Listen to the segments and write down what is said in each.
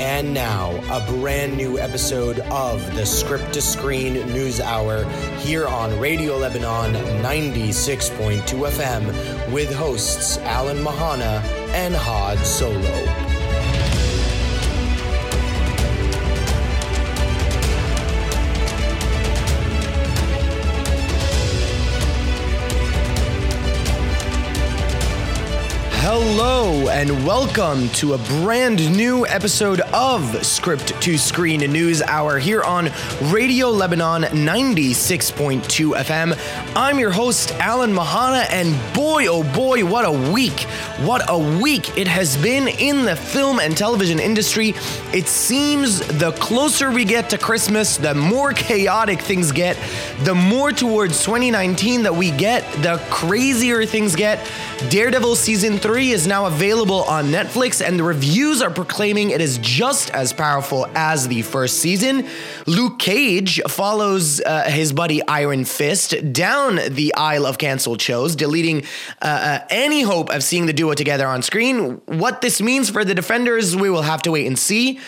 And now, a brand new episode of the Script to Screen News Hour here on Radio Lebanon 96.2 FM with hosts Alan Mahana and Had Solo. Hello and welcome to a brand new episode of Script to Screen News Hour here on Radio Lebanon 96.2 FM. I'm your host, Alan Mahana, and boy, oh boy, what a week! What a week it has been in the film and television industry. It seems the closer we get to Christmas, the more chaotic things get, the more towards 2019 that we get, the crazier things get. Daredevil Season 3 is now available on Netflix, and the reviews are proclaiming it is just as powerful as the first season. Luke Cage follows uh, his buddy Iron Fist down the aisle of canceled shows, deleting uh, uh, any hope of seeing the duo together on screen. What this means for the Defenders, we will have to wait and see.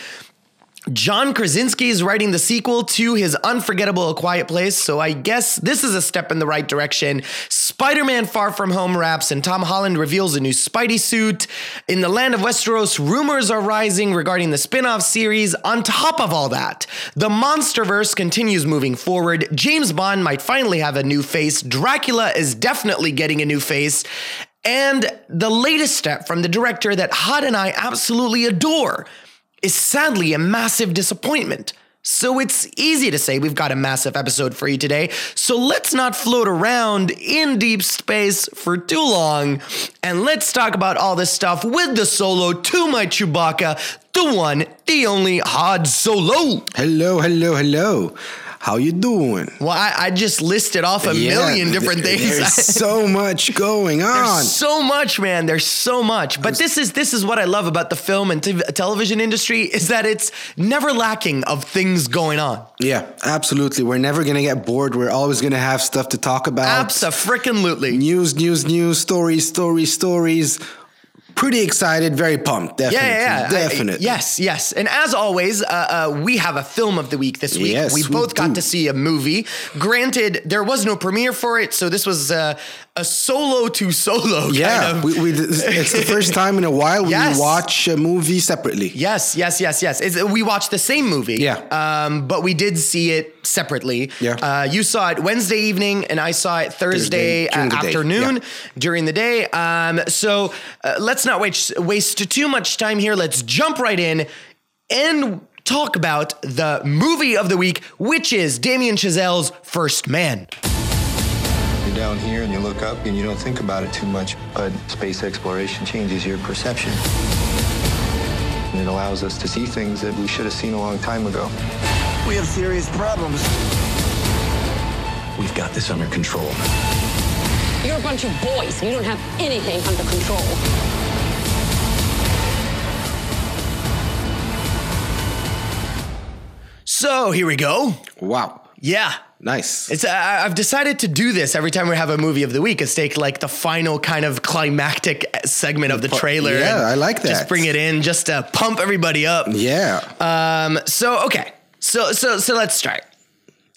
John Krasinski is writing the sequel to his unforgettable A Quiet Place, so I guess this is a step in the right direction. Spider Man Far From Home wraps, and Tom Holland reveals a new Spidey suit. In the land of Westeros, rumors are rising regarding the spin off series. On top of all that, the Monsterverse continues moving forward. James Bond might finally have a new face. Dracula is definitely getting a new face. And the latest step from the director that Had and I absolutely adore is sadly a massive disappointment. So it's easy to say we've got a massive episode for you today. So let's not float around in deep space for too long. And let's talk about all this stuff with the solo to my Chewbacca, the one, the only Had Solo. Hello, hello, hello. How you doing? Well, I, I just listed off a Yeah, million different th- things. There's so much going on. There's so much, man. There's so much. But this is this is what I love about the film and t- television industry is that it's never lacking of things going on. yeah, absolutely. We're never gonna get bored. We're always gonna have stuff to talk about. Absolutely. News, news, news, stories, stories, stories. Pretty excited, very pumped. Definitely, Yeah, yeah, yeah. I- definitely. yes, yes. And as always, uh, uh, we have a film of the week this week. Yes, we we both got to see a movie. Granted, there was no premiere for it, so this was uh, a solo to solo Yeah, kind of. we, we, it's the first time in a while Yes. we watch a movie separately. Yes, yes, yes, yes. It's, we watched the same movie. Yeah. Um, but we did see it separately. Yeah. Uh, you saw it Wednesday evening, and I saw it Thursday, Thursday during uh, afternoon yeah. during the day. Um, so uh, let's not waste waste too much time here. Let's jump right in and talk about the movie of the week, which is Damien Chazelle's First Man. You're down here and you look up and you don't think about it too much, but space exploration changes your perception. And it allows us to see things that we should have seen a long time ago. We have serious problems. We've got this under control. You're a bunch of boys. You don't have anything under control. So here we go. Wow, Yeah. Nice. It's I I've decided to do this every time we have a movie of the week. Is take like the final kind of climactic segment of the trailer. yeah, I like that. Just bring it in, just to pump everybody up. yeah. Um. So okay. So so so let's start.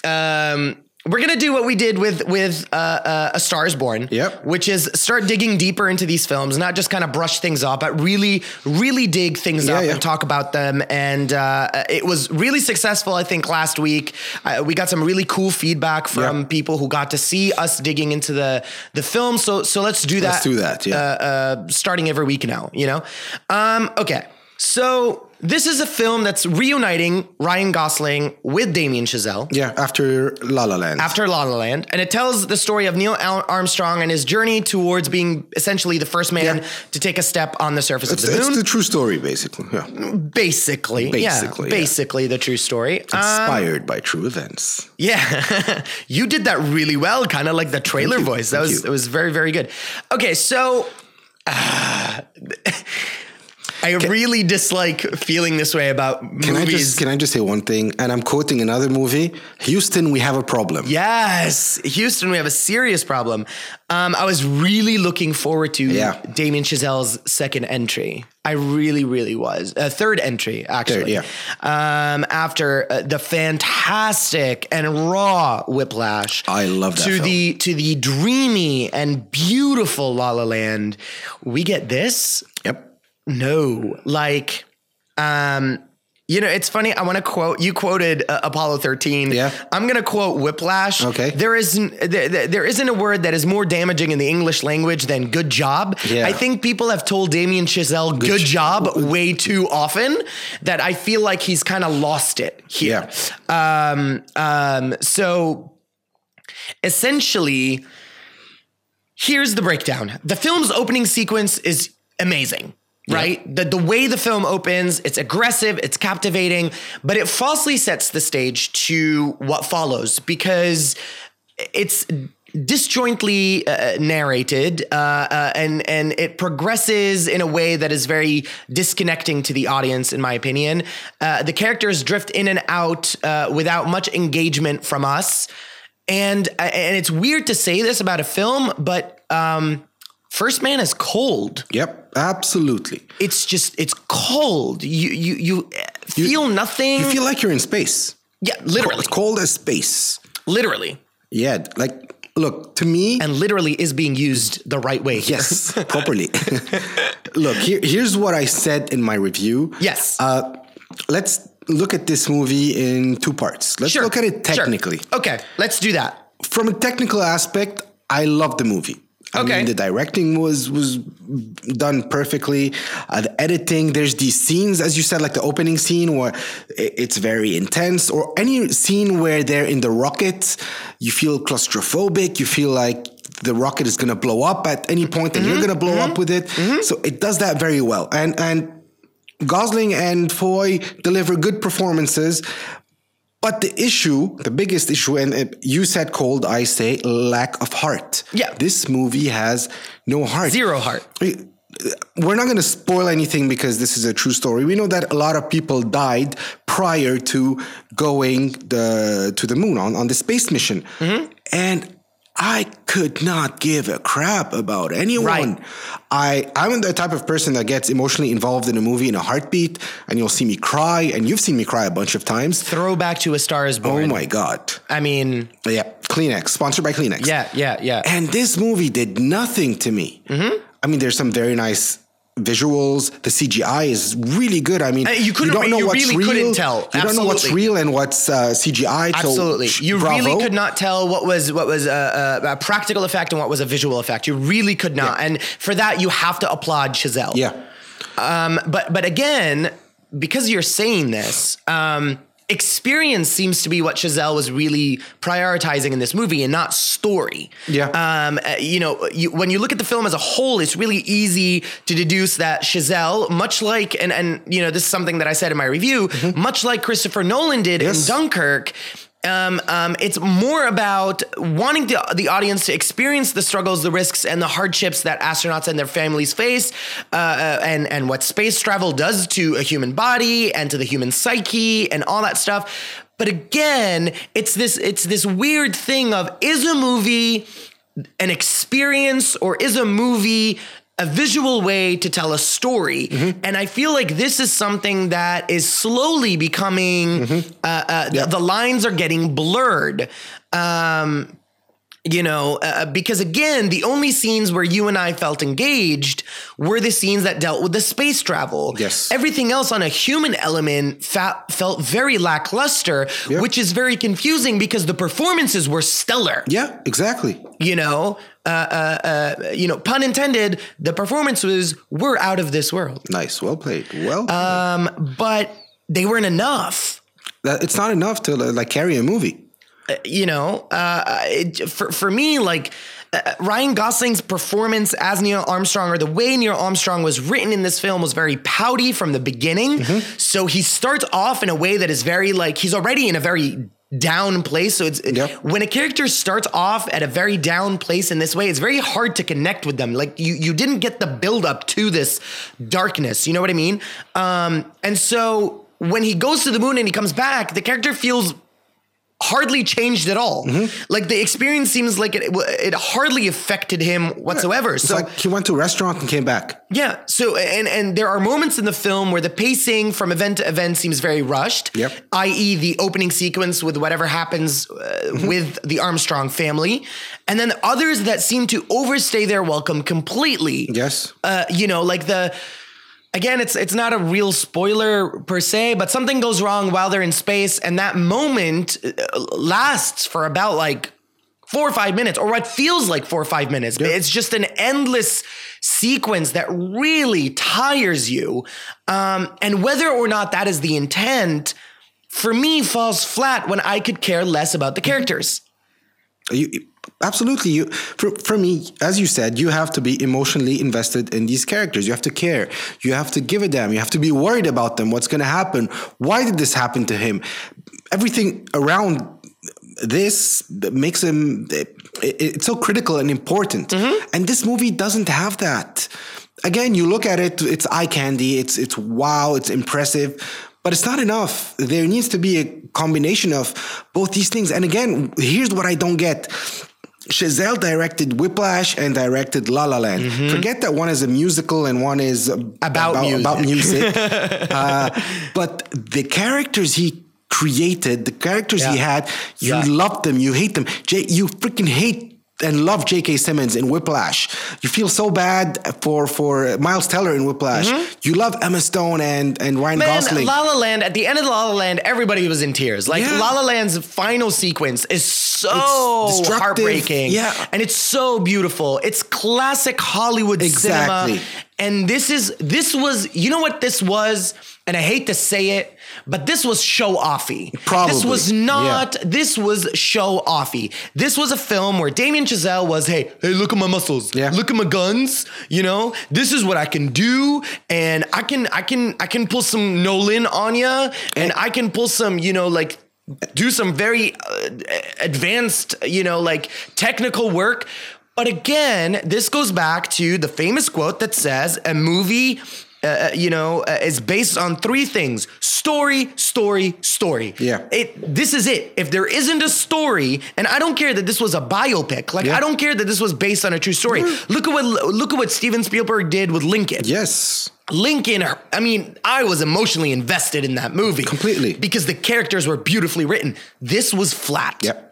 Um. We're gonna do what we did with with uh, uh, A Star Is Born. Yep. Which is start digging deeper into these films, not just kind of brush things off, but really, really dig things Yeah, up yeah. and talk about them. And uh, it was really successful, I think, last week. Uh, we got some really cool feedback from Yeah. people who got to see us digging into the the film. So so let's do that. Let's do that, yeah. Uh, uh, starting every week now. You know. Um, okay. So this is a film that's reuniting Ryan Gosling with Damien Chazelle yeah, after La La Land. after La La Land, and it tells the story of Neil Armstrong and his journey towards being essentially the first man Yeah. to take a step on the surface it's, of the moon. it's the true story, basically. Yeah. basically, Basically, yeah, yeah. basically the true story. Um, Inspired by true events. yeah, you did that really well, kind of like the trailer voice. That thank was you. it was very very good. Okay, so. ah, I really dislike feeling this way about Can movies. I just can I just say one thing? And I'm quoting another movie. Houston, we have a problem. Yes, Houston, we have a serious problem. Um, I was really looking forward to Yeah. Damien Chazelle's second entry I really, really was. A third entry, actually. Third, Um, after uh, the fantastic and raw Whiplash. I love that To film. the to the dreamy and beautiful La La Land, we get this. Yep. No, like, um, you know, it's funny. I want to quote. You quoted uh, Apollo thirteen. Yeah. I'm gonna quote Whiplash. Okay. There isn't there, there- isn't a word that is more damaging in the English language than good job. Yeah. I think people have told Damien Chazelle good, job way too often that I feel like he's kind of lost it here. Yeah. Um, um, so essentially, here's the breakdown. The film's opening sequence is amazing. Right? The the way the film opens, it's aggressive, it's captivating, but it falsely sets the stage to what follows because it's disjointly uh, narrated uh, uh, and and it progresses in a way that is very disconnecting to the audience in my opinion. Uh, the characters drift in and out uh, without much engagement from us. And uh, and it's weird to say this about a film but um, first man is cold Yep. Absolutely. it's just it's cold you you you feel nothing You feel like you're in space. yeah literally It's cold as space. literally Yeah. Like, look, to me, and literally is being used the right way here. yes, properly. look, here, here's what I said in my review. Yes. Uh, let's look at this movie in two parts. Let's Sure. look at it technically Sure. technically. Okay, let's do that. From a technical aspect, I love the movie. I Okay. mean, the directing was was done perfectly. Uh, the editing, there's these scenes, as you said, like the opening scene where it's very intense, or any scene where they're in the rocket, you feel claustrophobic. You feel like the rocket is going to blow up at any point, and you're mm-hmm. going to blow up mm-hmm. with it. Mm-hmm. So it does that very well, and and Gosling and Foy deliver good performances. But the issue, the biggest issue, and you said cold, I say lack of heart. Yeah. This movie has no heart. Zero heart. We're not going to spoil anything because this is a true story. We know that a lot of people died prior to going the to the moon on, on the space mission. Mm-hmm. And I could not give a crap about anyone. Right. I I'm the type of person that gets emotionally involved in a movie in a heartbeat, and you'll see me cry, and you've seen me cry a bunch of times. Throwback to A Star Is Born. Oh my god! I mean, Yeah, Kleenex, sponsored by Kleenex. yeah, yeah, yeah. And this movie did nothing to me. Mm-hmm. I mean, there's some very nice visuals. The CGI is really good. I mean, Uh, you couldn't- don't know you what's really real. couldn't tell. You don't know what's real and what's uh, CGI. so Absolutely, you bravo. really could not tell what was what was a, a, a practical effect and what was a visual effect. You really could not, and for that you have to applaud Chazelle. Yeah, Um, but but again, because you're saying this, um, experience seems to be what Chazelle was really prioritizing in this movie, and not story. Yeah. Um, uh, you know, you, when you look at the film as a whole, it's really easy to deduce that Chazelle, much like and and you know, this is something that I said in my review, much like Christopher Nolan did Mm-hmm. Yes. in Dunkirk. Um, um, it's more about wanting the, the audience to experience the struggles, the risks, and the hardships that astronauts and their families face, uh, uh, and and what space travel does to a human body and to the human psyche and all that stuff. But again, it's this it's this weird thing of is a movie an experience or is a movie a visual way to tell a story. And i feel like this is something that is slowly becoming uh, uh, the, the lines are getting blurred. Um, you know, uh, because again, the only scenes where you and I felt engaged were the scenes that dealt with the space travel. Yes. Everything else on a human element fa- felt very lackluster, Yeah. which is very confusing because the performances were stellar yeah, exactly. you know, uh, uh, uh, you know, pun intended, the performances were out of this world, Nice, well played. Well, Um, but they weren't enough. it's not enough to uh, like carry a movie. You know, uh, it, for for me, like uh, Ryan Gosling's performance as Neil Armstrong, or the way Neil Armstrong was written in this film, was very pouty from the beginning. So he starts off in a way that is very like he's already in a very down place. So it's Yeah. when a character starts off at a very down place in this way, it's very hard to connect with them. Like you, you didn't get the build up to this darkness. You know what I mean? Um, and so when he goes to the moon and he comes back, the character feels hardly changed at all. Like the experience seems like it it hardly affected him whatsoever. It's so like he went to a restaurant and came back. yeah. So and and there are moments in the film where the pacing from event to event seems very rushed. Yep. I.e., the opening sequence with whatever happens uh, with the Armstrong family, and then others that seem to overstay their welcome completely. Yes. Uh, you know, like the. Again, it's it's not a real spoiler per se, but something goes wrong while they're in space, and that moment uh, lasts for about like four or five minutes, or what feels like four or five minutes. It's just an endless sequence that really tires you. Um, and whether or not that is the intent, for me, falls flat when I could care less about the characters. You absolutely you for for me, as you said, you have to be emotionally invested in these characters. You have to care. You have to give a damn. You have to be worried about them. What's going to happen? Why did this happen to him? Everything around this makes him it, it's so critical and important. Mm-hmm. And this movie doesn't have that. Again, you look at it, it's eye candy. It's it's wow. It's impressive. But it's not enough. There needs to be a combination of both these things. And again, here's what I don't get. Chazelle directed Whiplash and directed La La Land. Forget that one is a musical and one is About music. About music. uh, but the characters he created, the characters he had, you Yeah. love them, you hate them. J- you freaking hate and love J.K. Simmons in Whiplash. You feel so bad for for Miles Teller in Whiplash. You love Emma Stone and and Ryan Mm-hmm. Man, Gosling. La La Land, at the end of La La Land, everybody was in tears. Like Yeah. La La Land's final sequence is so heartbreaking. Yeah. And it's so beautiful. It's classic Hollywood Exactly. cinema. And this is this was, you know what this was? And I hate to say it, but this was show offy. Probably This was not, this was show offy. This was a film where Damien Chazelle was, hey, hey, look at my muscles. Yeah. Look at my guns. You know, this is what I can do. And I can, I can, I can pull some Nolan on you. And I can pull some, you know, like do some very uh, advanced, you know, like technical work. But again, this goes back to the famous quote that says a movie, uh, you know, uh, is based on three things: story, story, story. Yeah. It. This is it. If there isn't a story, and I don't care that this was a biopic. Like Yeah. I don't care that this was based on a true story. Look at what look at what Steven Spielberg did with Lincoln. yes. Lincoln, I mean, I was emotionally invested in that movie. Completely. Because the characters were beautifully written. This was flat. Yep.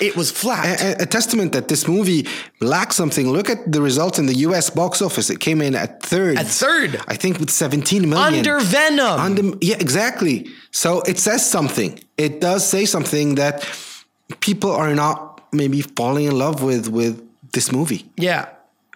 It was flat. a, a testament that this movie lacks something. Look at the results in the U.S. box office. It came in at third. At third. I think with 17 million. Under Venom. Under, yeah, exactly. So it says something. It does say something that people are not maybe falling in love with with this movie. yeah.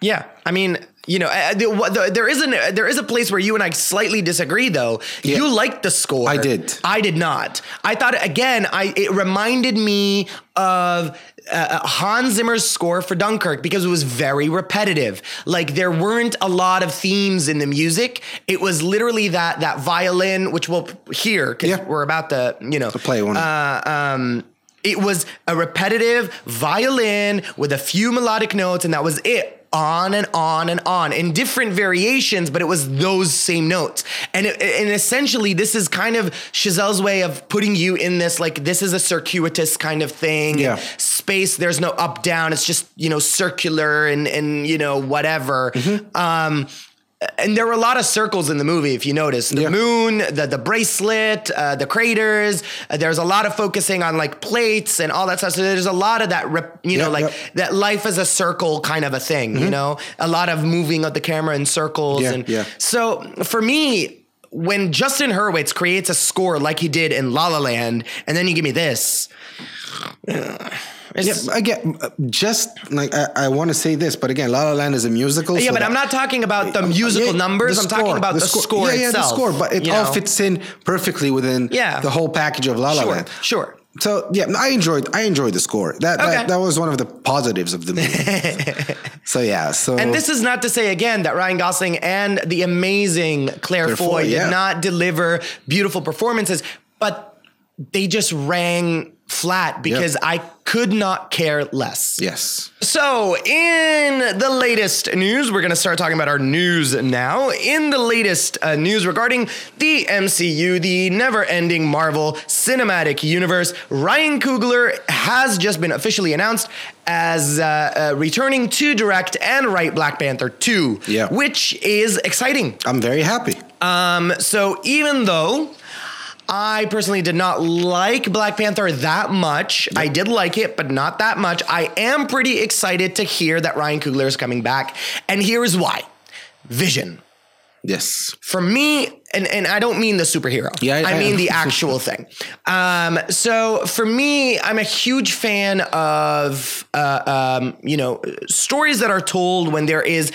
Yeah. I mean, you know, uh, the, what- the, there is an there is a place where you and I slightly disagree though. Yeah. You liked the score. I did. I did not. I thought again, I it reminded me of uh, Hans Zimmer's score for Dunkirk because it was very repetitive. Like there weren't a lot of themes in the music. It was literally that that violin, which we'll hear because Yeah. we're about to, you know, play one. Uh, um, it was a repetitive violin with a few melodic notes, and that was it. On and on and on in different variations, but it was those same notes. And it, and essentially, this is kind of Chazelle's way of putting you in this like this is a circuitous kind of thing. Yeah. Space. There's no up down. It's just you know circular and and you know whatever. Mm-hmm. Um, and there were a lot of circles in the movie, if you notice. The Yeah. moon, the the bracelet, uh, the craters. Uh, there's a lot of focusing on like plates and all that stuff. So there's a lot of that, rep, you know, like yeah. Mm-hmm. that life is a circle kind of a thing. You know, a lot of moving of the camera in circles. Yeah, and yeah. so for me. When Justin Hurwitz creates a score like he did in La La Land, and then you give me this, it's- Yeah, again, uh, just like I, I want to say this, but again, La La Land is a musical. yeah, so but I'm not talking about the musical Yeah, numbers. the I'm talking about the, score, Yeah, yeah, itself. the score. But it all know? fits in perfectly within Yeah. the whole package of La La Sure, Land. sure. So yeah, I enjoyed I enjoyed the score. That, Okay. that that was one of the positives of the movie. so yeah, so And this is not to say again that Ryan Gosling and the amazing Claire, Claire Foy, Foy, did yeah. not deliver beautiful performances, but they just rang flat because I could not care less. Yes. So, in the latest news, we're going to start talking about our news now. In the latest uh, news regarding the MCU, the never ending Marvel Cinematic Universe, Ryan Coogler has just been officially announced as uh, uh, returning to direct and write Black Panther 2, Yeah. which is exciting. I'm very happy. Um, so, even though I personally did not like Black Panther that much. I did like it, but not that much. I am pretty excited to hear that Ryan Coogler is coming back. And here's why Vision. Yes. For me, and, and I don't mean the superhero. Yeah, I- I, mean I- the actual thing. Um, so for me, I'm a huge fan of uh, um, you know stories that are told when there is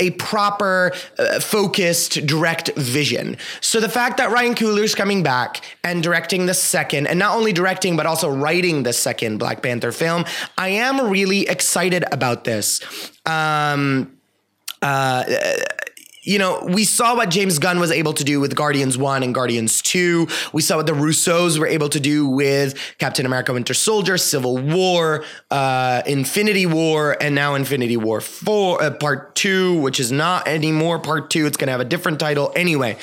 a proper, uh, focused, direct vision. So the fact that Ryan Coogler's coming back and directing the second, and not only directing but also writing the second Black Panther film, I am really excited about this. Um, you know, we saw what James Gunn was able to do with Guardians 1 and Guardians 2. We saw what the Russos were able to do with Captain America Winter Soldier, Civil War, uh, Infinity War, and now Infinity War 4, uh, Part 2, which is not anymore Part 2. It's going to have a different title anyway.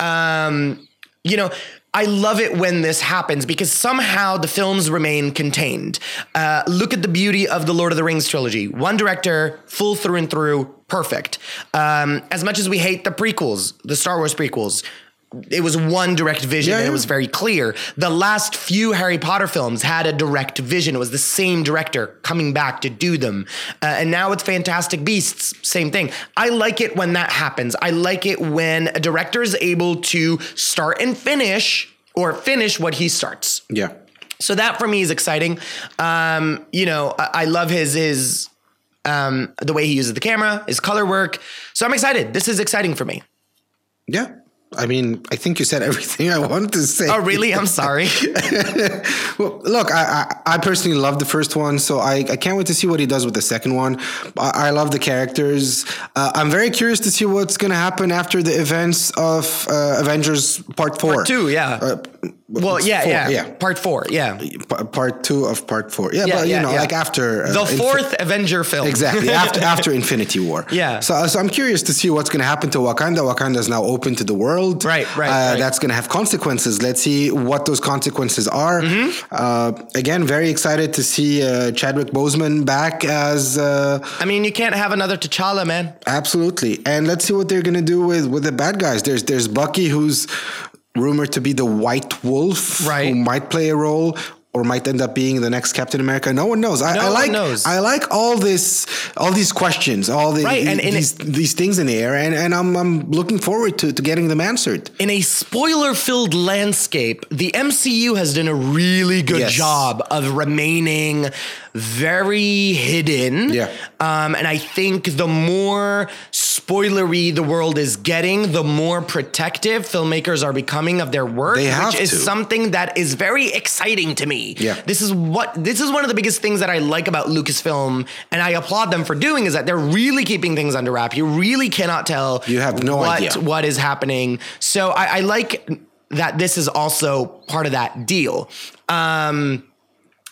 Um, you know, I love it when this happens because somehow the films remain contained. Uh, look at the beauty of the Lord of the Rings trilogy. One director, full through and through, perfect. Um, as much as we hate the prequels, the Star Wars prequels, it was one direct vision Yeah, and it yeah. was very clear. The last few Harry Potter films had a direct vision. It was the same director coming back to do them. Uh, and now it's Fantastic Beasts, same thing. I like it when that happens. I like it when a director is able to start and finish or finish what he starts. Yeah. So that for me is exciting. Um, you know, I, I love his his um, the way he uses the camera, his color work. So I'm excited. This is exciting for me. Yeah. I mean, I think you said everything I wanted to say. Oh, really? I'm sorry. Well, look, I, I I personally love the first one, so I, I can't wait to see what he does with the second one. I, I love the characters. Uh, I'm very curious to see what's going to happen after the events of uh, Avengers Part Four. Part two, yeah. Uh, well, yeah, four, yeah, yeah. Part four, yeah. P- part two of Part Four. Yeah, Yeah, but you yeah, know, like after uh, The Infi- fourth Avenger film. Exactly after after Infinity War. Yeah. So, so I'm curious to see what's going to happen to Wakanda. Wakanda is now open to the world. Right, right, Uh, right. That's going to have consequences. Let's see what those consequences are. Mm-hmm. Uh, again, very excited to see uh, Chadwick Boseman back as uh, I mean, you can't have another T'Challa, man. absolutely, and let's see what they're going to do with with the bad guys. There's there's Bucky who's rumored to be the White Wolf, Right. Who might play a role. Or might end up being the next Captain America. No one knows. I, No I one like. knows. I like all this, all these questions, all the, Right, and- and these these things in the air, and, and I'm I'm looking forward to, to getting them answered. In a spoiler filled landscape, the MCU has done a really good Yes. job of remaining very hidden. Yeah. Um, and I think the more spoilery the world is getting, the more protective filmmakers are becoming of their work, They have which is to. something that is very exciting to me. Yeah. This is what this is one of the biggest things that I like about Lucasfilm, and I applaud them for doing is that they're really keeping things under wrap. You really cannot tell You have no what, idea. what is happening. So I, I like that this is also part of that deal. Um,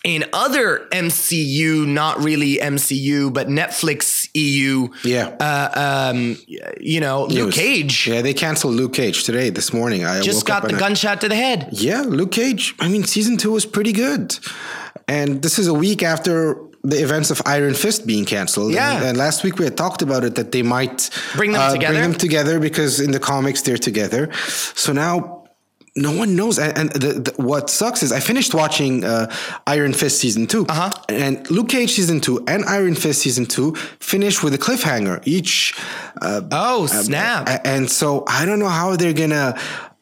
in other MCU, not really MCU, but Netflix EU, Yeah. uh, um, you know, Luke Cage Yeah, they canceled Luke Cage today, this morning. I just got the and I- gunshot to the head. Yeah, Luke Cage. I mean, season two was pretty good, and this is a week after the events of Iron Fist being canceled. Yeah. and, and last week we had talked about it that they might Bring them uh, together? Bring them together because in the comics they're together. So now. No one knows, and, and the, the, what sucks is I finished watching uh, Iron Fist season 2 Uh-huh. and Luke Cage season two and Iron Fist season two finished with a cliffhanger. Each uh, Oh, snap. a- And so I don't know how they're gonna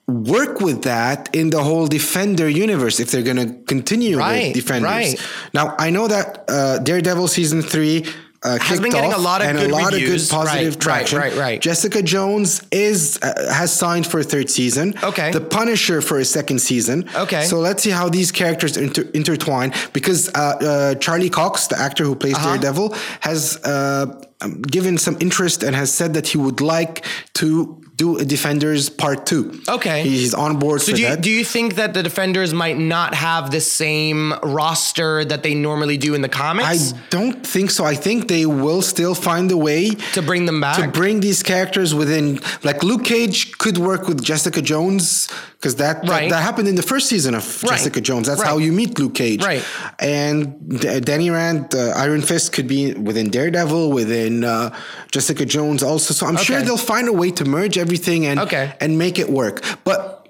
work with that in the whole Defender universe if they're gonna continue Right, with Defenders. right. Now I know that uh, Daredevil season three. Uh, Has been getting a lot of and good a lot reviews. of good positive Right, right, traction. right, right. Jessica Jones is uh, has signed for a third season. Okay. The Punisher for a second season. Okay. So let's see how these characters inter- intertwine because uh, uh, Charlie Cox, the actor who plays Uh-huh. Daredevil, has uh, um, given some interest and has said that he would like to do a Defenders Part Two. Okay. he's on board So for do you, do you think that the defenders might not have the same roster that they normally do in the comics? I don't think so. I think they will still find a way to bring them back? to bring these characters within. Like Luke Cage could work with Jessica Jones because that, that Right. that happened in the first season of Right. Jessica Jones. That's Right. how you meet Luke Cage. Right. And D- Danny Rand, uh, Iron Fist could be within Daredevil, within uh, Jessica Jones also. So I'm sure they'll find a way to merge everything and Okay. and make it work. But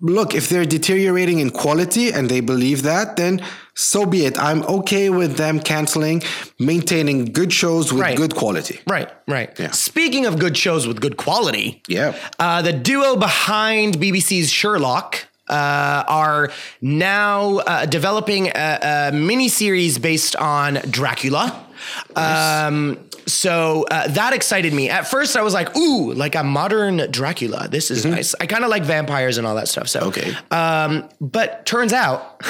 look, if they're deteriorating in quality and they believe that, then so be it. I'm okay with them canceling, maintaining good shows with Right. good quality. Right, right. Yeah. Speaking of good shows with good quality, Yeah. uh, the duo behind BBC's Sherlock uh, are now uh, developing a, a mini series based on Dracula. Um, so uh, that excited me. At first, I was like, "Ooh, like a modern Dracula. This is nice." I kind of like vampires and all that stuff. So Mm-hmm. Okay. um, but turns out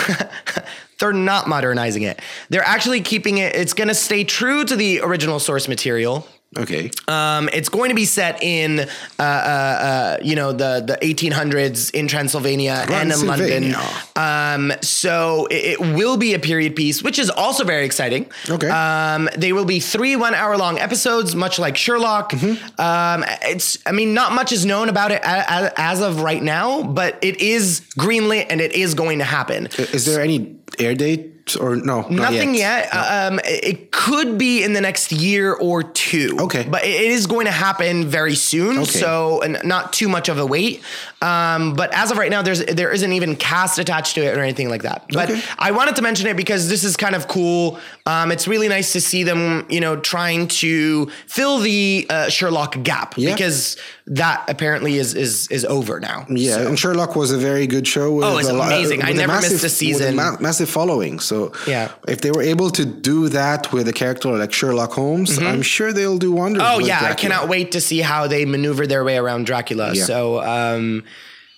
they're not modernizing it. They're actually keeping it. It's going to stay true to the original source material. Okay. Um, it's going to be set in, uh, uh, uh, you know, the the 1800s in Transylvania and in London. Um, so it, it will be a period piece, which is also very exciting. Okay. Um, they will be three one hour long episodes, much like Sherlock. Mm-hmm. Um, it's, I mean, not much is known about it as, as of right now, but it is greenlit and it is going to happen. Is there any air date or no? not Nothing yet. Um, it could be in the next year or two. Okay. but it is going to happen very soon. Okay. So, and not too much of a wait. Um, but as of right now, there's there isn't even cast attached to it or anything like that. But Okay. I wanted to mention it because this is kind of cool. Um, it's really nice to see them, you know, trying to fill the uh, Sherlock gap Yeah. because that apparently is is is over now. Yeah, So- and Sherlock was a very good show. With Oh, it's a lot- amazing. I never missed a with a season. ma- massive following. So Yeah. if they were able to do that with a character like Sherlock Holmes, I'm sure they'll do wonders. Oh yeah, I cannot wait to see how they maneuver their way around Dracula. Yeah. So um,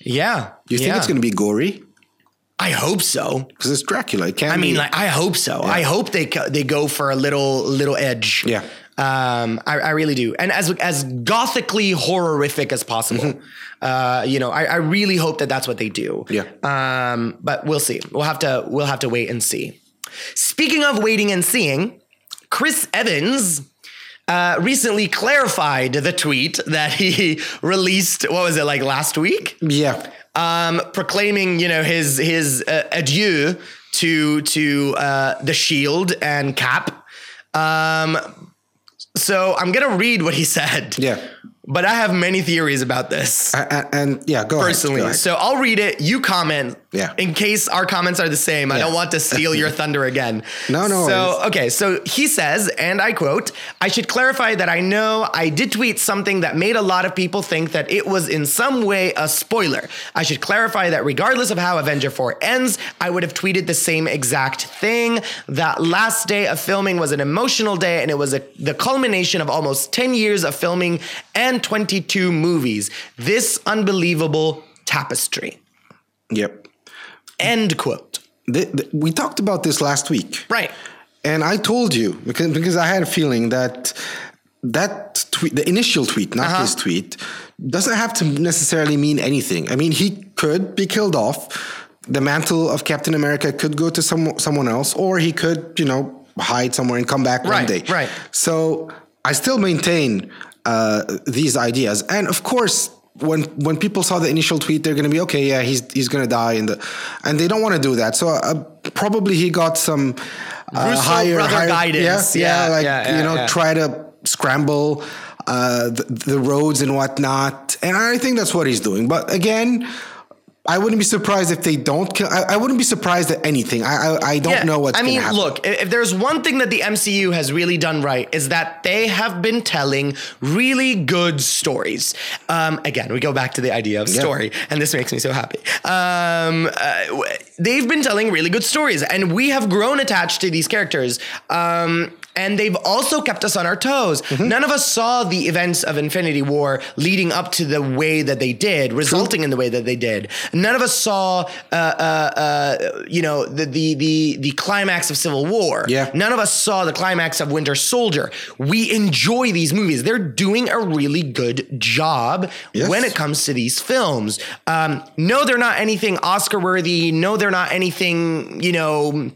yeah, you think yeah. it's going to be gory? I hope so. Because it's Dracula. It can't I mean, be. like I hope so. I hope they they go for a little little edge. Yeah. Um, I, I really do, and as as gothically horrific as possible. Uh, you know, I, I really hope that that's what they do. Yeah. Um, but we'll see. We'll have to we'll have to wait and see. Speaking of waiting and seeing, Chris Evans uh, recently clarified the tweet that he released. What was it like last week? yeah. um, proclaiming, you know, his his uh, adieu to to uh, the Shield and Cap. Um, so I'm gonna read what he said. Yeah. But I have many theories about this A- a- And, yeah, go personally. ahead. go ahead. So I'll read it. You comment. Yeah. In case our comments are the same, I don't want to steal your thunder again. No, no So worries. okay, so he says, and I quote: "I should clarify that I know I did tweet something that made a lot of people think that it was in some way a spoiler. I should clarify that regardless of how Avenger 4 ends, I would have tweeted the same exact thing. That last day of filming was an emotional day, and it was a, the culmination of almost 10 years of filming and 22 movies. This unbelievable tapestry." Yep. End quote. The- the- we talked about this last week. Right. And I told you because because I had a feeling that that tweet, the initial tweet, not Uh-huh. his tweet, doesn't have to necessarily mean anything. I mean, he could be killed off. The mantle of Captain America could go to some someone else, or he could, you know, hide somewhere and come back one day. right. So I still maintain uh, these ideas, and of course. When when people saw the initial tweet, they're going to be okay. Yeah, he's he's going to die, and the and they don't want to do that. So uh, probably he got some uh, higher, higher guidance. Yeah, yeah, Yeah, like yeah, you know, try to scramble uh, the, the roads and whatnot. And I think that's what he's doing. But again, I wouldn't be surprised if they don't kill. I, I wouldn't be surprised at anything. I I, I don't Yeah, know what's I mean, happen. look, if if there's one thing that the MCU has really done right is that they have been telling really good stories. Um, again, we go back to the idea of Yeah. story, and this makes me so happy. Um, uh, they've been telling really good stories, and we have grown attached to these characters. Um, and they've also kept us on our toes. Mm-hmm. None of us saw the events of Infinity War leading up to the way that they did, resulting in the way that they did. None of us saw, uh, uh, uh, you know, the, the the the climax of Civil War. Yeah. None of us saw the climax of Winter Soldier. We enjoy these movies. They're doing a really good job Yes. when it comes to these films. Um, no, they're not anything Oscar worthy. No, they're not anything, you know,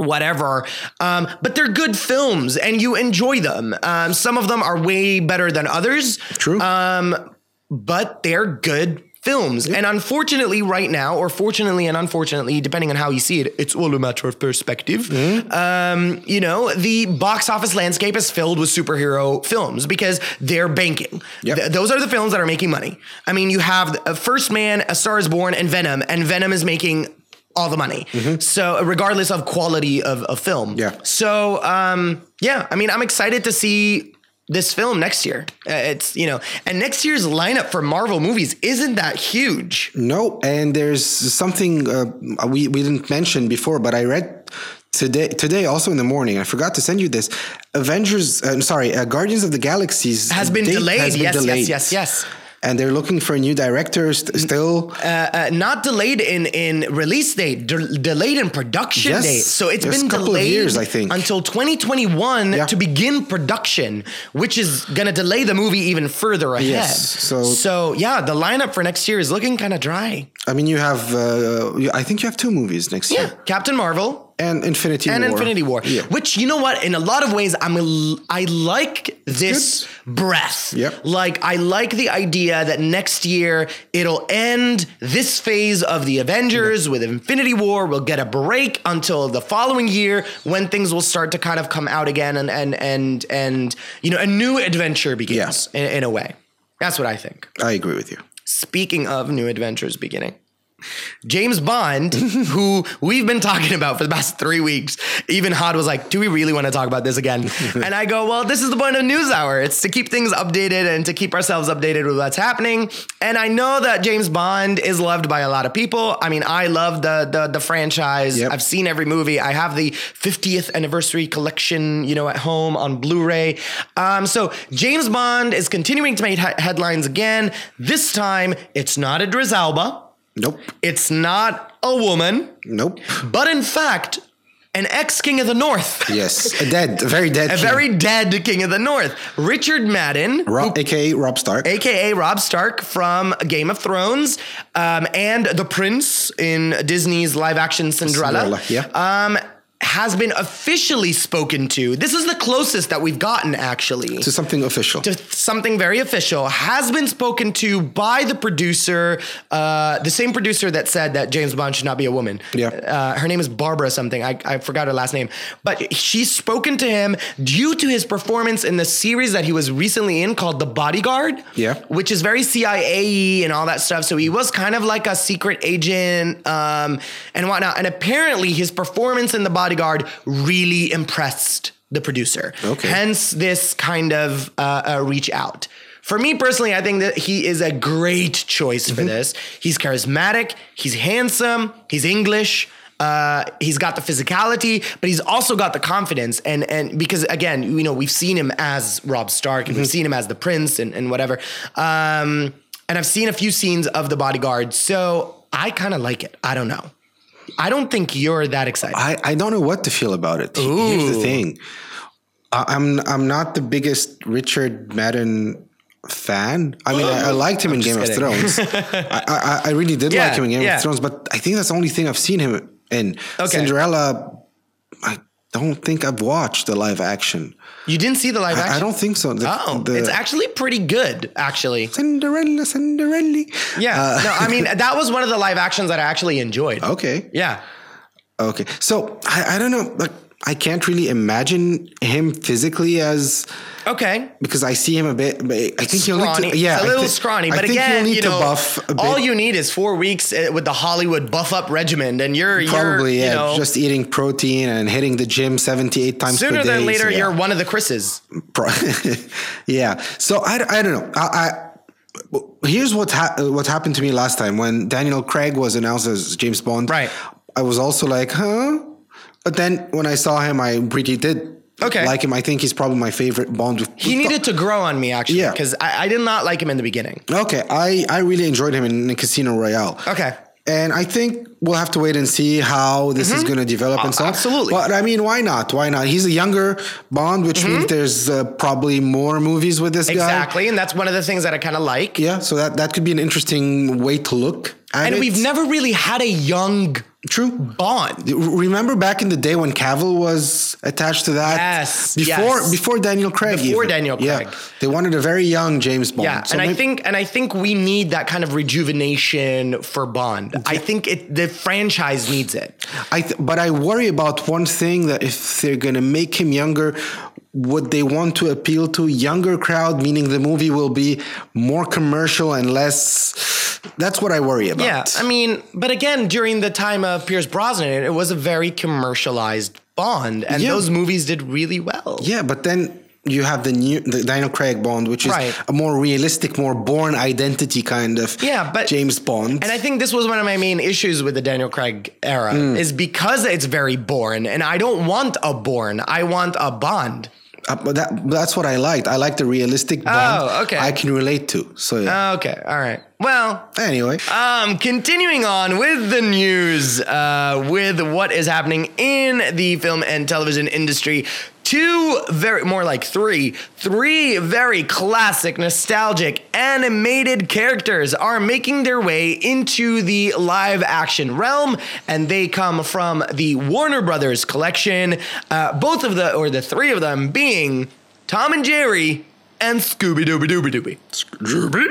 whatever. Um, but they're good films and you enjoy them. Um, some of them are way better than others. True. Um, but they're good films. And unfortunately, right now, or fortunately and unfortunately, depending on how you see it, it's all a matter of perspective. Mm-hmm. Um, you know, the box office landscape is filled with superhero films because they're banking. Yep. Th- those are the films that are making money. I mean, you have a First Man, A Star is Born, and Venom, and Venom is making all the money. So regardless of quality of, of film. Mm-hmm. Yeah. So um, yeah, I mean, I'm excited to see this film next year. Uh, it's you know, and next year's lineup for Marvel movies isn't that huge. No, and there's something uh, we we didn't mention before, but I read today today also in the morning. I forgot to send you this. Avengers, uh, sorry, uh, Guardians of the Galaxies Has been delayed. has been yes, delayed. yes, yes, yes. And they're looking for a new director st- still. Uh, not delayed in in release date, de- delayed in production Yes, date. So it's there's been a couple of delayed years, I think. until 2021 Yeah. to begin production, which is going to delay the movie even further ahead. Yes, so- so yeah, the lineup for next year is looking kind of dry. I mean, you have. Uh, I think you have two movies next Yeah, year, Captain Marvel and Infinity and War. Infinity War. Yeah. Which you know what? In a lot of ways, I'm a, I like this breath. Yep. Like I like the idea that next year it'll end this phase of the Avengers with Infinity War. We'll get a break until the following year when things will start to kind of come out again and and and and you know a new adventure begins in, in a way. That's what I think. I agree with you. Speaking of new adventures beginning. James Bond, who we've been talking about for the past three weeks, even Hod was like, Do we really want to talk about this again? and I go, Well, this is the point of News Hour. It's to keep things updated and to keep ourselves updated with what's happening. And I know that James Bond is loved by a lot of people. I mean, I love the the, the franchise. Yep. I've seen every movie. I have the 50th anniversary collection, you know, at home on Blu-ray. Um, so James Bond is continuing to make he- headlines again. This time, it's not Idris Elba. Nope. It's not a woman, Nope. but in fact, an ex king of the North. Yes, a dead, a very dead. A king. very dead king of the North. Richard Madden, Rob, aka Rob Stark. aka Rob Stark from Game of Thrones, um, and the Prince in Disney's live action Cinderella. Cinderella, yeah. Um, has been officially spoken to. This is the closest that we've gotten, actually to something official. to something very official has been spoken to by the producer, uh, the same producer that said that James Bond should not be a woman. Yeah. Uh, her name is Barbara something. I, I forgot her last name. But she's spoken to him due to his performance in the series that he was recently in called The Bodyguard. Yeah. Which is very CIA and all that stuff. So he was kind of like a secret agent um, and whatnot. And apparently his performance in The Bodyguard really impressed the producer. Okay. Hence this kind of uh, uh, reach out. For me personally, I think that he is a great choice Mm-hmm. for this. He's charismatic, he's handsome, he's English. Uh, he's got the physicality, but he's also got the confidence. And and because again, you know, we've seen him as Rob Stark, and we've Mm-hmm. seen him as the Prince, and, and whatever. Um, and I've seen a few scenes of the Bodyguard, so I kind of like it. I don't know. I don't think you're that excited. I, I don't know what to feel about it. Here's the thing. I, I'm I'm not the biggest Richard Madden fan. I mean, I, I liked him in Game of. Thrones. I, I I really did Yeah, like him in Game yeah. of Thrones, but I think that's the only thing I've seen him in. Okay. Cinderella. I don't think I've watched the live action. You didn't see the live I, action? I don't think so. The- Oh, the- it's actually pretty good, actually. Cinderella, Cinderella. Yeah. Uh, no, I mean that was one of the live actions that I actually enjoyed. Okay. Yeah. Okay. So I, I don't know. Like I can't really imagine him physically as Okay. because I see him a bit. But I think he'll need to. Yeah, a little thi- scrawny. I But again, need you to know, buff a bit. all you need is four weeks uh, with the Hollywood buff up regimen, and you're Probably, you're, yeah. you know, just eating protein and hitting the gym seventy-eight times sooner per day. than later so, yeah. you're one of the Chris's. Yeah. So I, I don't know. I, I here's what ha- what happened to me last time when Daniel Craig was announced as James Bond. Right. I was also like, huh. But then when I saw him, I really did Okay. like him. I think he's probably my favorite Bond. He needed to grow on me actually, Yeah. because I, I did not like him in the beginning. Okay, I I really enjoyed him in, Casino Royale. Okay. And I think we'll have to wait and see how this is going to develop and so on. absolutely. But I mean, why not? Why not? He's a younger Bond, which means there's uh, probably more movies with this guy. Exactly, and that's one of the things that I kind of like. Yeah, so that that could be an interesting way to look at And it. we've never really had a young true. Bond. Remember back in the day when Cavill was attached to that? Yes, Before yes. before Daniel Craig. Before even. Daniel Craig. Yeah, they wanted a very young James Bond. Yeah, So and I think and I think we need that kind of rejuvenation for Bond. I think it the franchise needs it. I th- but I worry about one thing that if they're gonna make him younger, would they want to appeal to younger crowd? Meaning the movie will be more commercial and less. That's what I worry about. Yeah, I mean, but again, during the time of Pierce Brosnan, it was a very commercialized Bond, and Yeah. those movies did really well. yeah, but then. You have the new the Daniel Craig Bond, which is Right. a more realistic, more Bourne Identity kind of Yeah, but- James Bond. And I think this was one of my main issues with the Daniel Craig era Hmm. is because it's very Bourne, and I don't want a Bourne, I want a Bond. Uh, but that, that's what I liked. I like the realistic Bond. Oh, okay. I can relate to. So yeah. Okay, all right. Well, anyway, Um, continuing on with the news, uh, with what is happening in the film and television industry. Two very, more like three, three very classic, nostalgic animated characters are making their way into the live action realm, and they come from the Warner Brothers collection. Uh, both of the, or the three of them, being Tom and Jerry and Scooby Dooby Dooby Dooby. Scooby?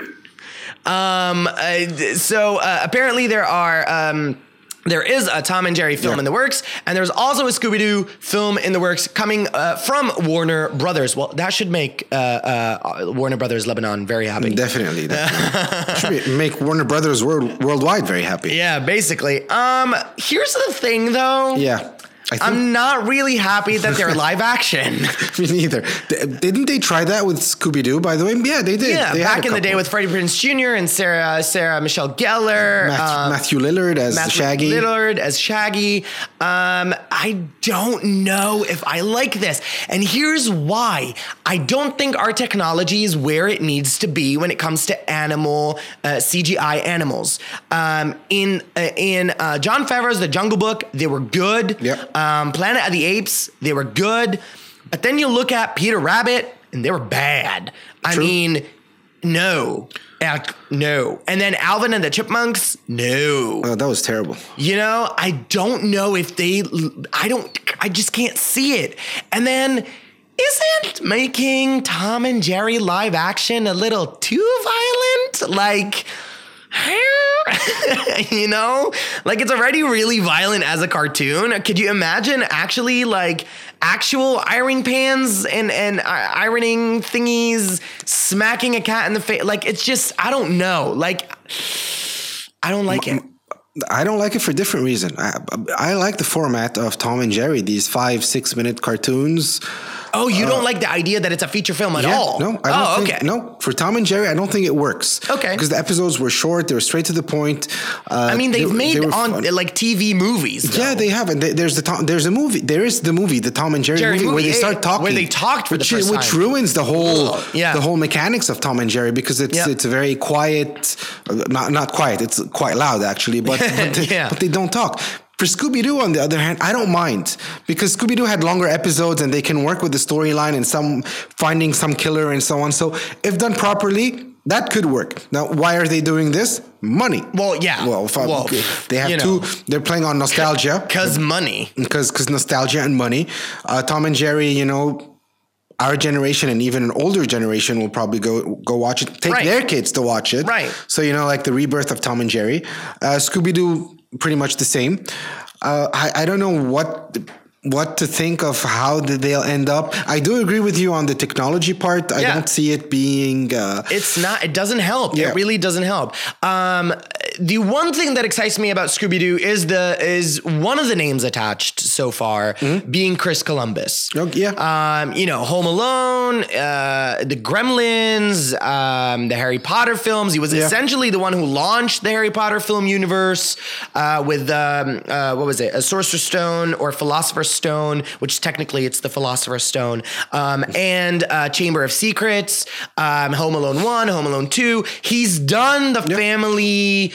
Um, uh, so uh, apparently there are. Um, there is a Tom and Jerry film Yeah. in the works, and there's also a Scooby Doo film in the works coming uh, from Warner Brothers. Well, that should make uh, uh, Warner Brothers Lebanon very happy. definitely. definitely. Should be- make Warner Brothers world, worldwide very happy. yeah, basically. Um, here's the thing, though. Yeah. I'm not really happy that they're live action. me neither. Th- Didn't they try that with Scooby Doo? By the way, yeah, they did. yeah, They back in the day with Freddie Prinze Jr. and Sarah Sarah Michelle Gellar. Matthew, um, Matthew Lillard as Matthew Shaggy. Lillard as Shaggy. Um, I don't know if I like this. And here's why. I don't think our technology is where it needs to be when it comes to animal uh, CGI animals. Um, in uh, in uh, Jon Favreau's The Jungle Book, they were good. Yep. Um, Planet of the Apes, they were good. But then you look at Peter Rabbit, and they were bad. I mean, no. No. And then Alvin and the Chipmunks, no. Oh, that was terrible. You know, I don't know if they, I don't, I just can't see it. And then, isn't making Tom and Jerry live action a little too violent? Like, you know, like it's already really violent as a cartoon. Could you imagine actually like actual ironing pans and and uh, ironing thingies smacking a cat in the face? Like it's just I don't know. Like I don't like it. I don't like it for different reason. I, I like the format of Tom and Jerry, these five, six minute cartoons. Oh, you don't like the idea that it's a feature film at all? No, I don't oh, think, okay. no. For Tom and Jerry, I don't think it works. Okay. Because the episodes were short, they were straight to the point. Uh, I mean, they've they- made they on fun. like TV movies. Yeah, they have, and they- there's the Tom, there's a movie. There is the movie, the Tom and Jerry, Jerry movie, where they start talking, where they talked for the which, first which time. ruins the whole, yeah. the whole mechanics of Tom and Jerry because it's Yep. it's a very quiet, uh, not not quiet. It's quite loud actually, but but, they, Yeah. but they don't talk. For Scooby Doo, on the other hand, I don't mind because Scooby Doo had longer episodes and they can work with the storyline and some finding some killer and so on. So if done properly. That could work. Now, why are they doing this? Money. Well, yeah. Well, if I- Well, they have you know. two. They're playing on nostalgia Cause money. because because nostalgia and money. Uh, Tom and Jerry, you know, our generation and even an older generation will probably go go watch it. Take Right. their kids to watch it. Right. So you know, like the rebirth of Tom and Jerry. Uh, Scooby Doo, pretty much the same. Uh, I I don't know what. What to think of how they'll end up? I do agree with you on the technology part. I Yeah. don't see it being uh, It's not. It doesn't help. Yeah. It really doesn't help. Um, the one thing that excites me about Scooby Doo is the is one of the names attached so far being Chris Columbus. Oh, yeah. Um, you know, Home Alone, uh, the Gremlins, um, the Harry Potter films. He was Yeah. essentially the one who launched the Harry Potter film universe uh, with um, uh, what was it, a Sorcerer's Stone or Philosopher's Philosopher's Stone, which technically it's the Philosopher's Stone, um, and uh, Chamber of Secrets, um, Home Alone 1, Home Alone 2. He's done the family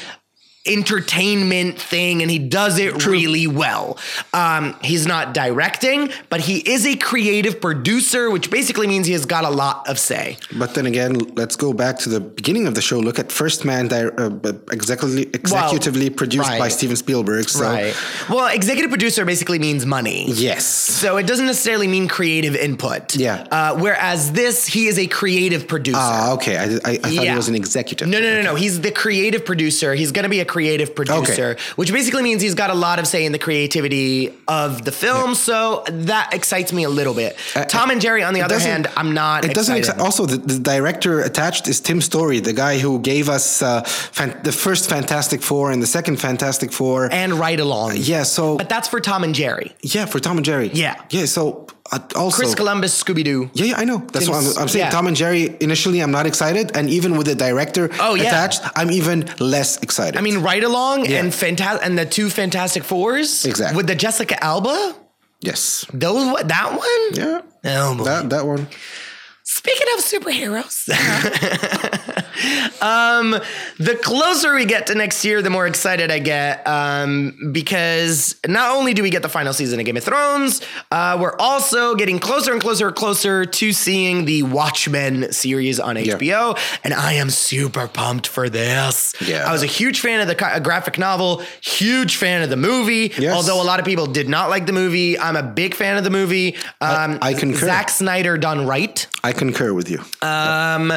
entertainment thing and he does it really well. Um, he's not directing, but he is a creative producer, which basically means he has got a lot of say. But then again, let's go back to the beginning of the show. Look at First Man, di- uh, executively, executively produced by. Steven Spielberg. So, Right. Well, executive producer basically means money. yes. So it doesn't necessarily mean creative input. Yeah. Uh, whereas this, he is a creative producer. Ah, okay. I, I, I thought Yeah. he was an executive. No, no, no, no. He's the creative producer. He's going to be a creative producer, which basically means he's got a lot of say in the creativity of the film. So that excites me a little bit. Tom and Jerry, on the other hand, I'm not. It doesn't. also, the, the director attached is Tim Story, the guy who gave us uh, fan- the first Fantastic Four and the second Fantastic Four. and Ride Along. yeah. So But that's for Tom and Jerry. yeah, for Tom and Jerry. Yeah. Yeah. So uh, also. Chris Columbus, Scooby Doo. yeah, yeah, I know. That's what I'm, I'm saying. yeah. Tom and Jerry. Initially, I'm not excited, and even with the director Oh, yeah. attached, I'm even less excited. I mean, Ride Along Yeah. and fanta- and the two Fantastic Fours. Exactly. With the Jessica Alba. yes, Those what that one? yeah, Oh boy. that that one. Speaking of superheroes, um, the closer we get to next year, the more excited I get. Um, because not only do we get the final season of Game of Thrones, uh, we're also getting closer and closer and closer to seeing the Watchmen series on HBO. And I am super pumped for this. Yeah. I was a huge fan of the graphic novel, huge fan of the movie. Yes. Although a lot of people did not like the movie, I'm a big fan of the movie. Um, I concur. Zack Snyder done right. I concur with you. Um,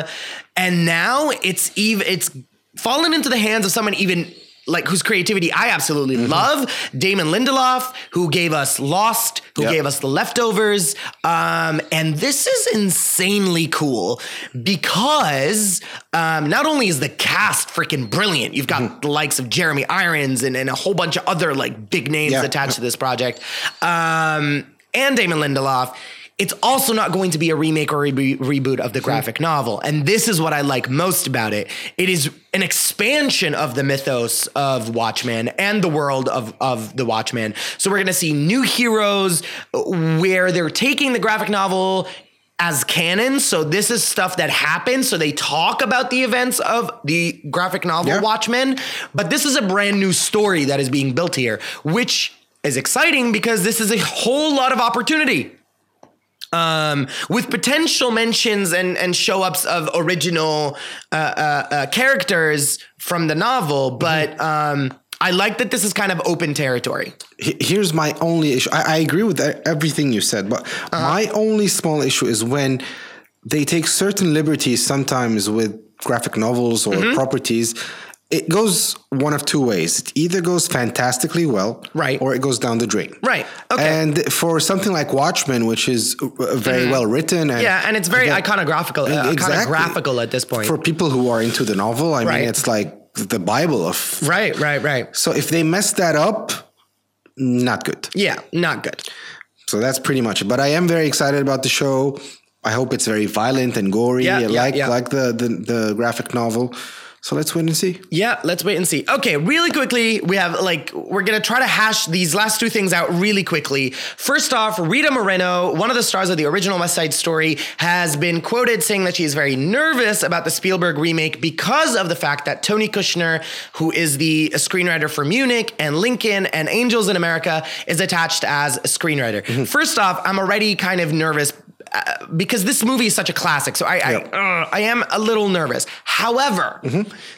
and now it's even it's fallen into the hands of someone even like whose creativity I absolutely Mm-hmm. love, Damon Lindelof, who gave us Lost, who Yep. gave us The Leftovers, um, and this is insanely cool because um, not only is the cast freaking brilliant, you've got Mm-hmm. the likes of Jeremy Irons and, and a whole bunch of other like big names Yeah. attached to this project, um, and Damon Lindelof. It's also not going to be a remake or rebe- reboot of the graphic novel. And this is what I like most about it. It is an expansion of the mythos of Watchmen and the world of, of the Watchmen. So we're going to see new heroes uh, where they're taking the graphic novel as canon. So this is stuff that happened. So they talk about the events of the graphic novel Yeah. Watchmen, but this is a brand new story that is being built here, which is exciting because this is a whole lot of opportunity um, with potential mentions and and show ups of original uh, uh, uh, characters from the novel, but um, I like that this is kind of open territory. Here's my only issue. I, I agree with everything you said, but my only small issue is when they take certain liberties sometimes with graphic novels or properties. It goes one of two ways. It either goes fantastically well, Right. or it goes down the drain, Right. Okay. And for something like Watchmen, which is uh, very well written, and Yeah, and it's very Again, iconographical, uh, exactly. iconographical at this point. for people who are into the novel. I Right. mean, it's like the Bible of. right, right, right. So if they mess that up, not good. Yeah, not good. So that's pretty much it. But I am very excited about the show. I hope it's very violent and gory, Yeah, yeah, like yeah. like the, the the graphic novel. So let's wait and see. Yeah, let's wait and see. Okay, really quickly, we have like we're gonna try to hash these last two things out really quickly. First off, Rita Moreno, one of the stars of the original West Side Story, has been quoted saying that she is very nervous about the Spielberg remake because of the fact that Tony Kushner, who is the screenwriter for Munich and Lincoln and Angels in America, is attached as a screenwriter. Mm-hmm. First off, I'm already kind of nervous uh, because this movie is such a classic. So I, I, uh, I am a little nervous. However,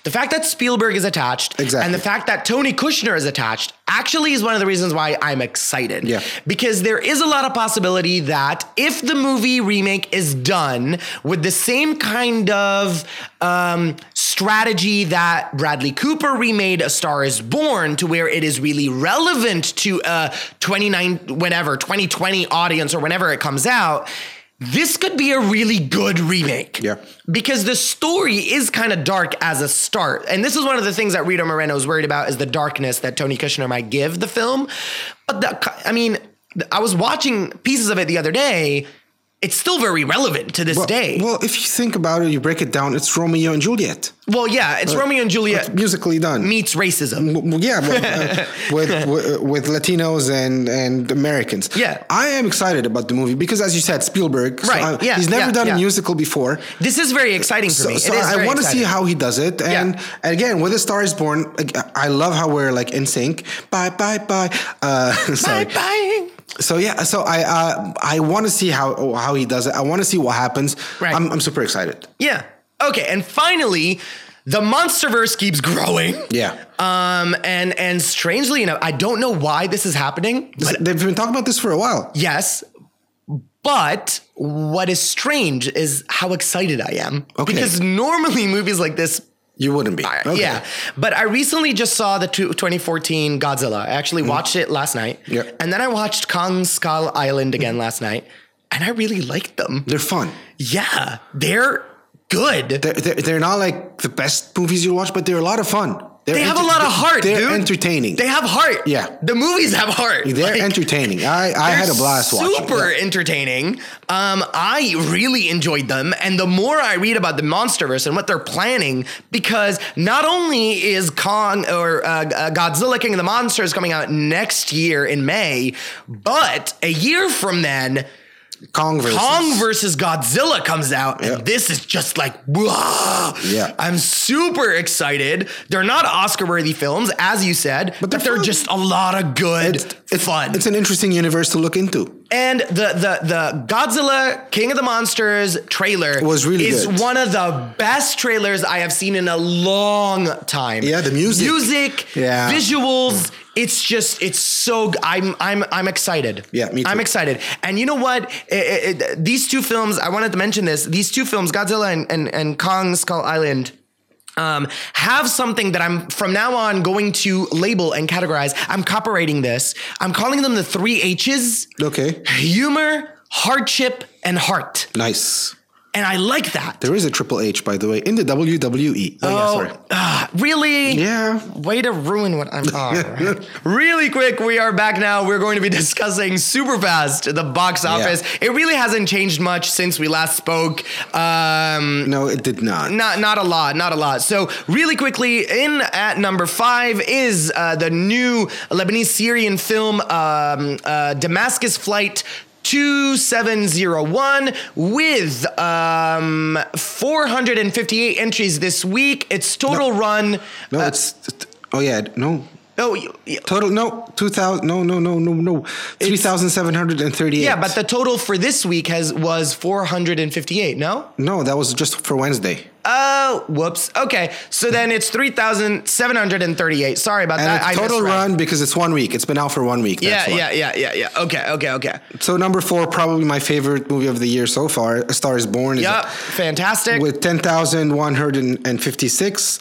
the fact that Spielberg is attached Exactly. and the fact that Tony Kushner is attached actually is one of the reasons why I'm excited. Yeah. Because there is a lot of possibility that if the movie remake is done with the same kind of um, strategy that Bradley Cooper remade A Star is Born to where it is really relevant to a 29, whenever, 2020 audience or whenever it comes out, this could be a really good remake. Yeah. Because the story is kind of dark as a start. And this is one of the things that Rita Moreno is worried about is the darkness that Tony Kushner might give the film. But the, I mean, I was watching pieces of it the other day. It's still very relevant to this well, day. Well, if you think about it, you break it down. It's Romeo and Juliet, Well, yeah, it's Romeo and Juliet musically done. meets racism. Yeah, uh, with, with with Latinos and and Americans. Yeah. I am excited about the movie because, as you said, Spielberg. so Right, I- yeah, he's never yeah, done yeah. a musical before. This is very exciting for So, me. so I want to see how he does it, and, Yeah. and again, with a Star Is Born, I love how we're like in sync. Bye, bye, bye. Uh, sorry. Bye bye. So yeah, so I uh, I want to see how how he does it. I want to see what happens. Right. I'm, I'm super excited. Yeah. Okay, and finally, the MonsterVerse keeps growing. Yeah. Um, and and strangely enough, I don't know why this is happening. This- They've been talking about this for a while. Yes. But what is strange is how excited I am. Okay. Because normally movies like this You wouldn't be. I- Okay. Yeah, but I recently just saw the two- 2014 Godzilla. I actually watched it last night, Mm-hmm. Yep. and then I watched Kong Skull Island again last night, and I really liked them. They're fun. Yeah, they're good. They're, they're, they're not like the best movies you watch, but they're a lot of fun. They're they have a lot of heart, They're dude. entertaining. They have heart. Yeah. the movies have heart. They're Like, entertaining. I, I had a blast watching. Super entertaining. Um, I really enjoyed them, and the more I read about the MonsterVerse and what they're planning, because not only is Kong or uh, uh, Godzilla King of the Monsters coming out next year in May, but a year from then. Kong versus. Kong versus Godzilla comes out, and this is just like. Yeah. I'm super excited. They're not Oscar worthy films, as you said, but, they're they're, just a lot of good It's fun. It's an interesting universe to look into. And the the the Godzilla King of the Monsters trailer Was really is good. one of the best trailers I have seen in a long time. Yeah, the music. music, Yeah. visuals. It's just it's so. I'm I'm I'm excited. Yeah, me too. I'm excited. And you know what? It- it- these two films. I wanted to mention this. These two films, Godzilla and and, and Kong Skull Island. Um, have something that I'm from now on going to label and categorize. I'm copyrighting this. I'm calling them the three H's Okay. humor, hardship, and heart. Nice. And I like that. There is a Triple H, by the way, in the WWE. Oh, yeah, sorry. ah, really? Yeah. Way to ruin what I'm. All right. really quick, we are back now. We're going to be discussing super fast the box office. It really hasn't changed much since we last spoke. Um, No, it did not. not not a lot, not a lot. So really quickly, in at number five is uh, the new Lebanese Syrian film um, uh, Damascus Flight. 2701 with um 458 entries this week. Its total run No, it's. Oh, yeah. No. Oh, y- y- Total. No. 2,000. No, no, no, no, no. 3,738. yeah, but the total for this week has was 458, no? No, that was just for Wednesday. Oh, whoops. Okay. So then it's 3,738. Sorry about And that. it's I total run because it's one week. It's been out for one week. Yeah, why. yeah, yeah, yeah, yeah. Okay, okay, okay. So number four, probably my favorite movie of the year so far, A Star Is Born. is Yep, fantastic. With 10,156.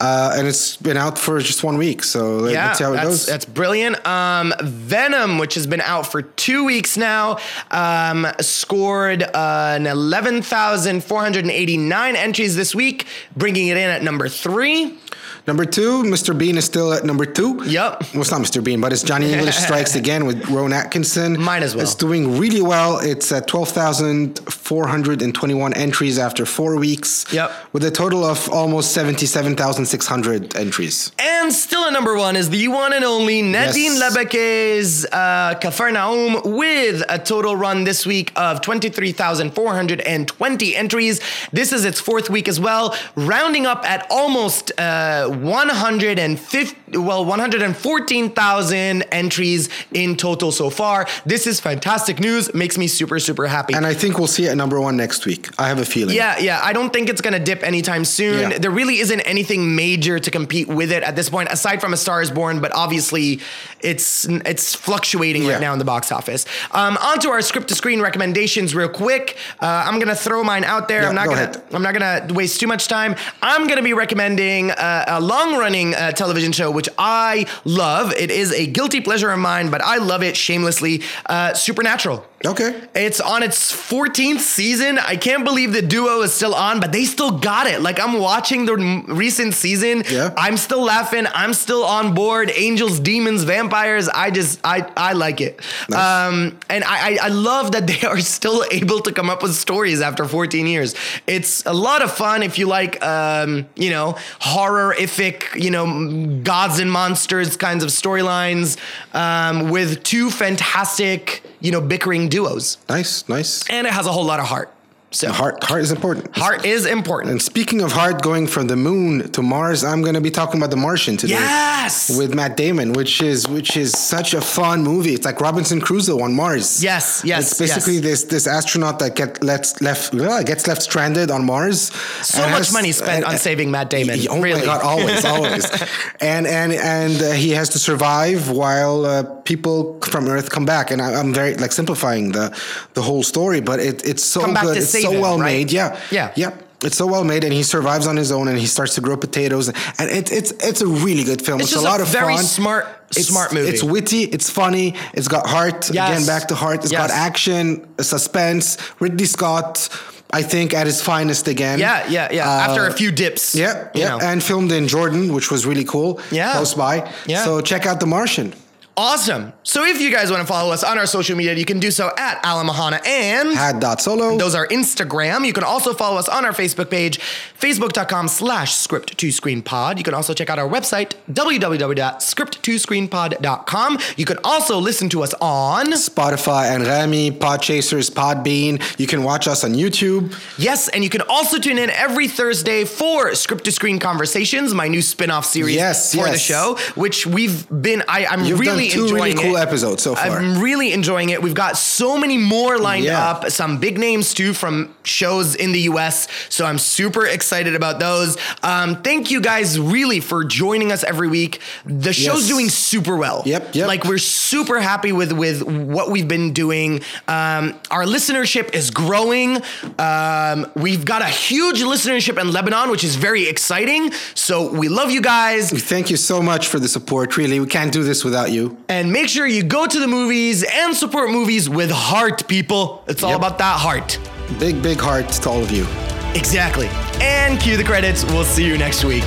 Uh, and it's been out for just one week. So yeah, let's see how it that's, goes. that's brilliant. Um, Venom, which has been out for two weeks now, um, scored uh, an 11,489 entries this week, bringing it in at number three. Number two, Mr. Bean is still at number two. Yep. Well, it's not Mr. Bean, but it's Johnny English Strikes Again with Rowan Atkinson. Might as well. It's doing really well. It's at 12,421 entries after four weeks. Yep. With a total of almost 77,600 entries. And still at number one is the one and only Nadine Yes. Labaki's uh, Cafarnaum with a total run this week of 23,420 entries. This is its fourth week as well, rounding up at almost uh, 150, well, 114,000 entries in total so far. This is fantastic news. Makes me super, super happy. And I think we'll see it at number one next week. I have a feeling. Yeah, yeah. I don't think it's gonna dip anytime soon. Yeah. There really isn't anything major to compete with it at this point, aside from A Star Is Born. But obviously, it's it's fluctuating Yeah. right now in the box office. Um, on to our script to screen recommendations, real quick. Uh, I'm gonna throw mine out there. I'm not go gonna ahead. I'm not gonna waste too much time. I'm gonna be recommending uh, a long running uh, television show which I love. It is a guilty pleasure of mine, but I love it shamelessly. Uh, Supernatural. Okay. It's on its 14th season. I can't believe the duo is still on, but they still got it. Like I'm watching the m- recent season. Yeah. I'm still laughing. I'm still on board. Angels, demons, vampires. I just I I like it. Nice. Um and I, I I love that they are still able to come up with stories after 14 years. It's a lot of fun if you like um, you know, horror-ific, you know, gods and monsters kinds of storylines um, with two fantastic, you know, bickering duos Nice, nice. and it has a whole lot of heart. So Heart, heart is important. heart is important. And speaking of heart going from the moon to Mars, I'm going to be talking about The Martian today. Yes. With Matt Damon, which is which is such a fun movie. It's like Robinson Crusoe on Mars. Yes, yes, It's basically yes. this this astronaut that get left left gets left stranded on Mars. so much has- money spent and- on saving Matt Damon. Oh really. my god, always, always. and and and uh, he has to survive while uh, people from Earth come back. And I, I'm very like simplifying the the whole story, but it, it's so good. It's so well right? made. Yeah, Yeah. yeah. It's so well made, and he survives on his own, and he starts to grow potatoes, and it, it's it's a really good film. It's It's, a a lot of very fun. smart- It's- smart movie. It's witty. It's funny. It's got heart. Yes. Again, back to heart. It's got action, suspense. Ridley Scott, I think, at his finest again. Yeah, yeah, yeah. After a Uh, few dips. yeah, yeah, know. and filmed in Jordan, which was really cool. Yeah. close by. Yeah. So check out The Martian. Awesome. So if you guys want to follow us on our social media, you can do so at Alamahana and Had dot solo. those are Instagram. You can also follow us on our Facebook page, facebook.com slash script to screen pod. You can also check out our website, www.script2screenpod.com. You can also listen to us on Spotify and Remy, Podchasers, Podbean. You can watch us on YouTube. Yes, and you can also tune in every Thursday for Script to Screen Conversations, my new spin-off series Yes, for the show, which we've been I, I'm You've really two really cool it. episodes so far. I'm really enjoying it. We've got so many more lined Yeah. up, some big names too from shows in the US. So I'm super excited about those. Um, thank you guys really for joining us every week. The show's Yes. doing super well. Yep, yep. Like we're super happy with with what we've been doing. Um, our listenership is growing. Um, we've got a huge listenership in Lebanon, which is very exciting. So we love you guys. Thank you so much for the support. Really, we can't do this without you. And make sure you go to the movies and support movies with heart, people. It's all Yep. about that heart. Big, big heart to all of you. Exactly. And cue the credits. We'll see you next week.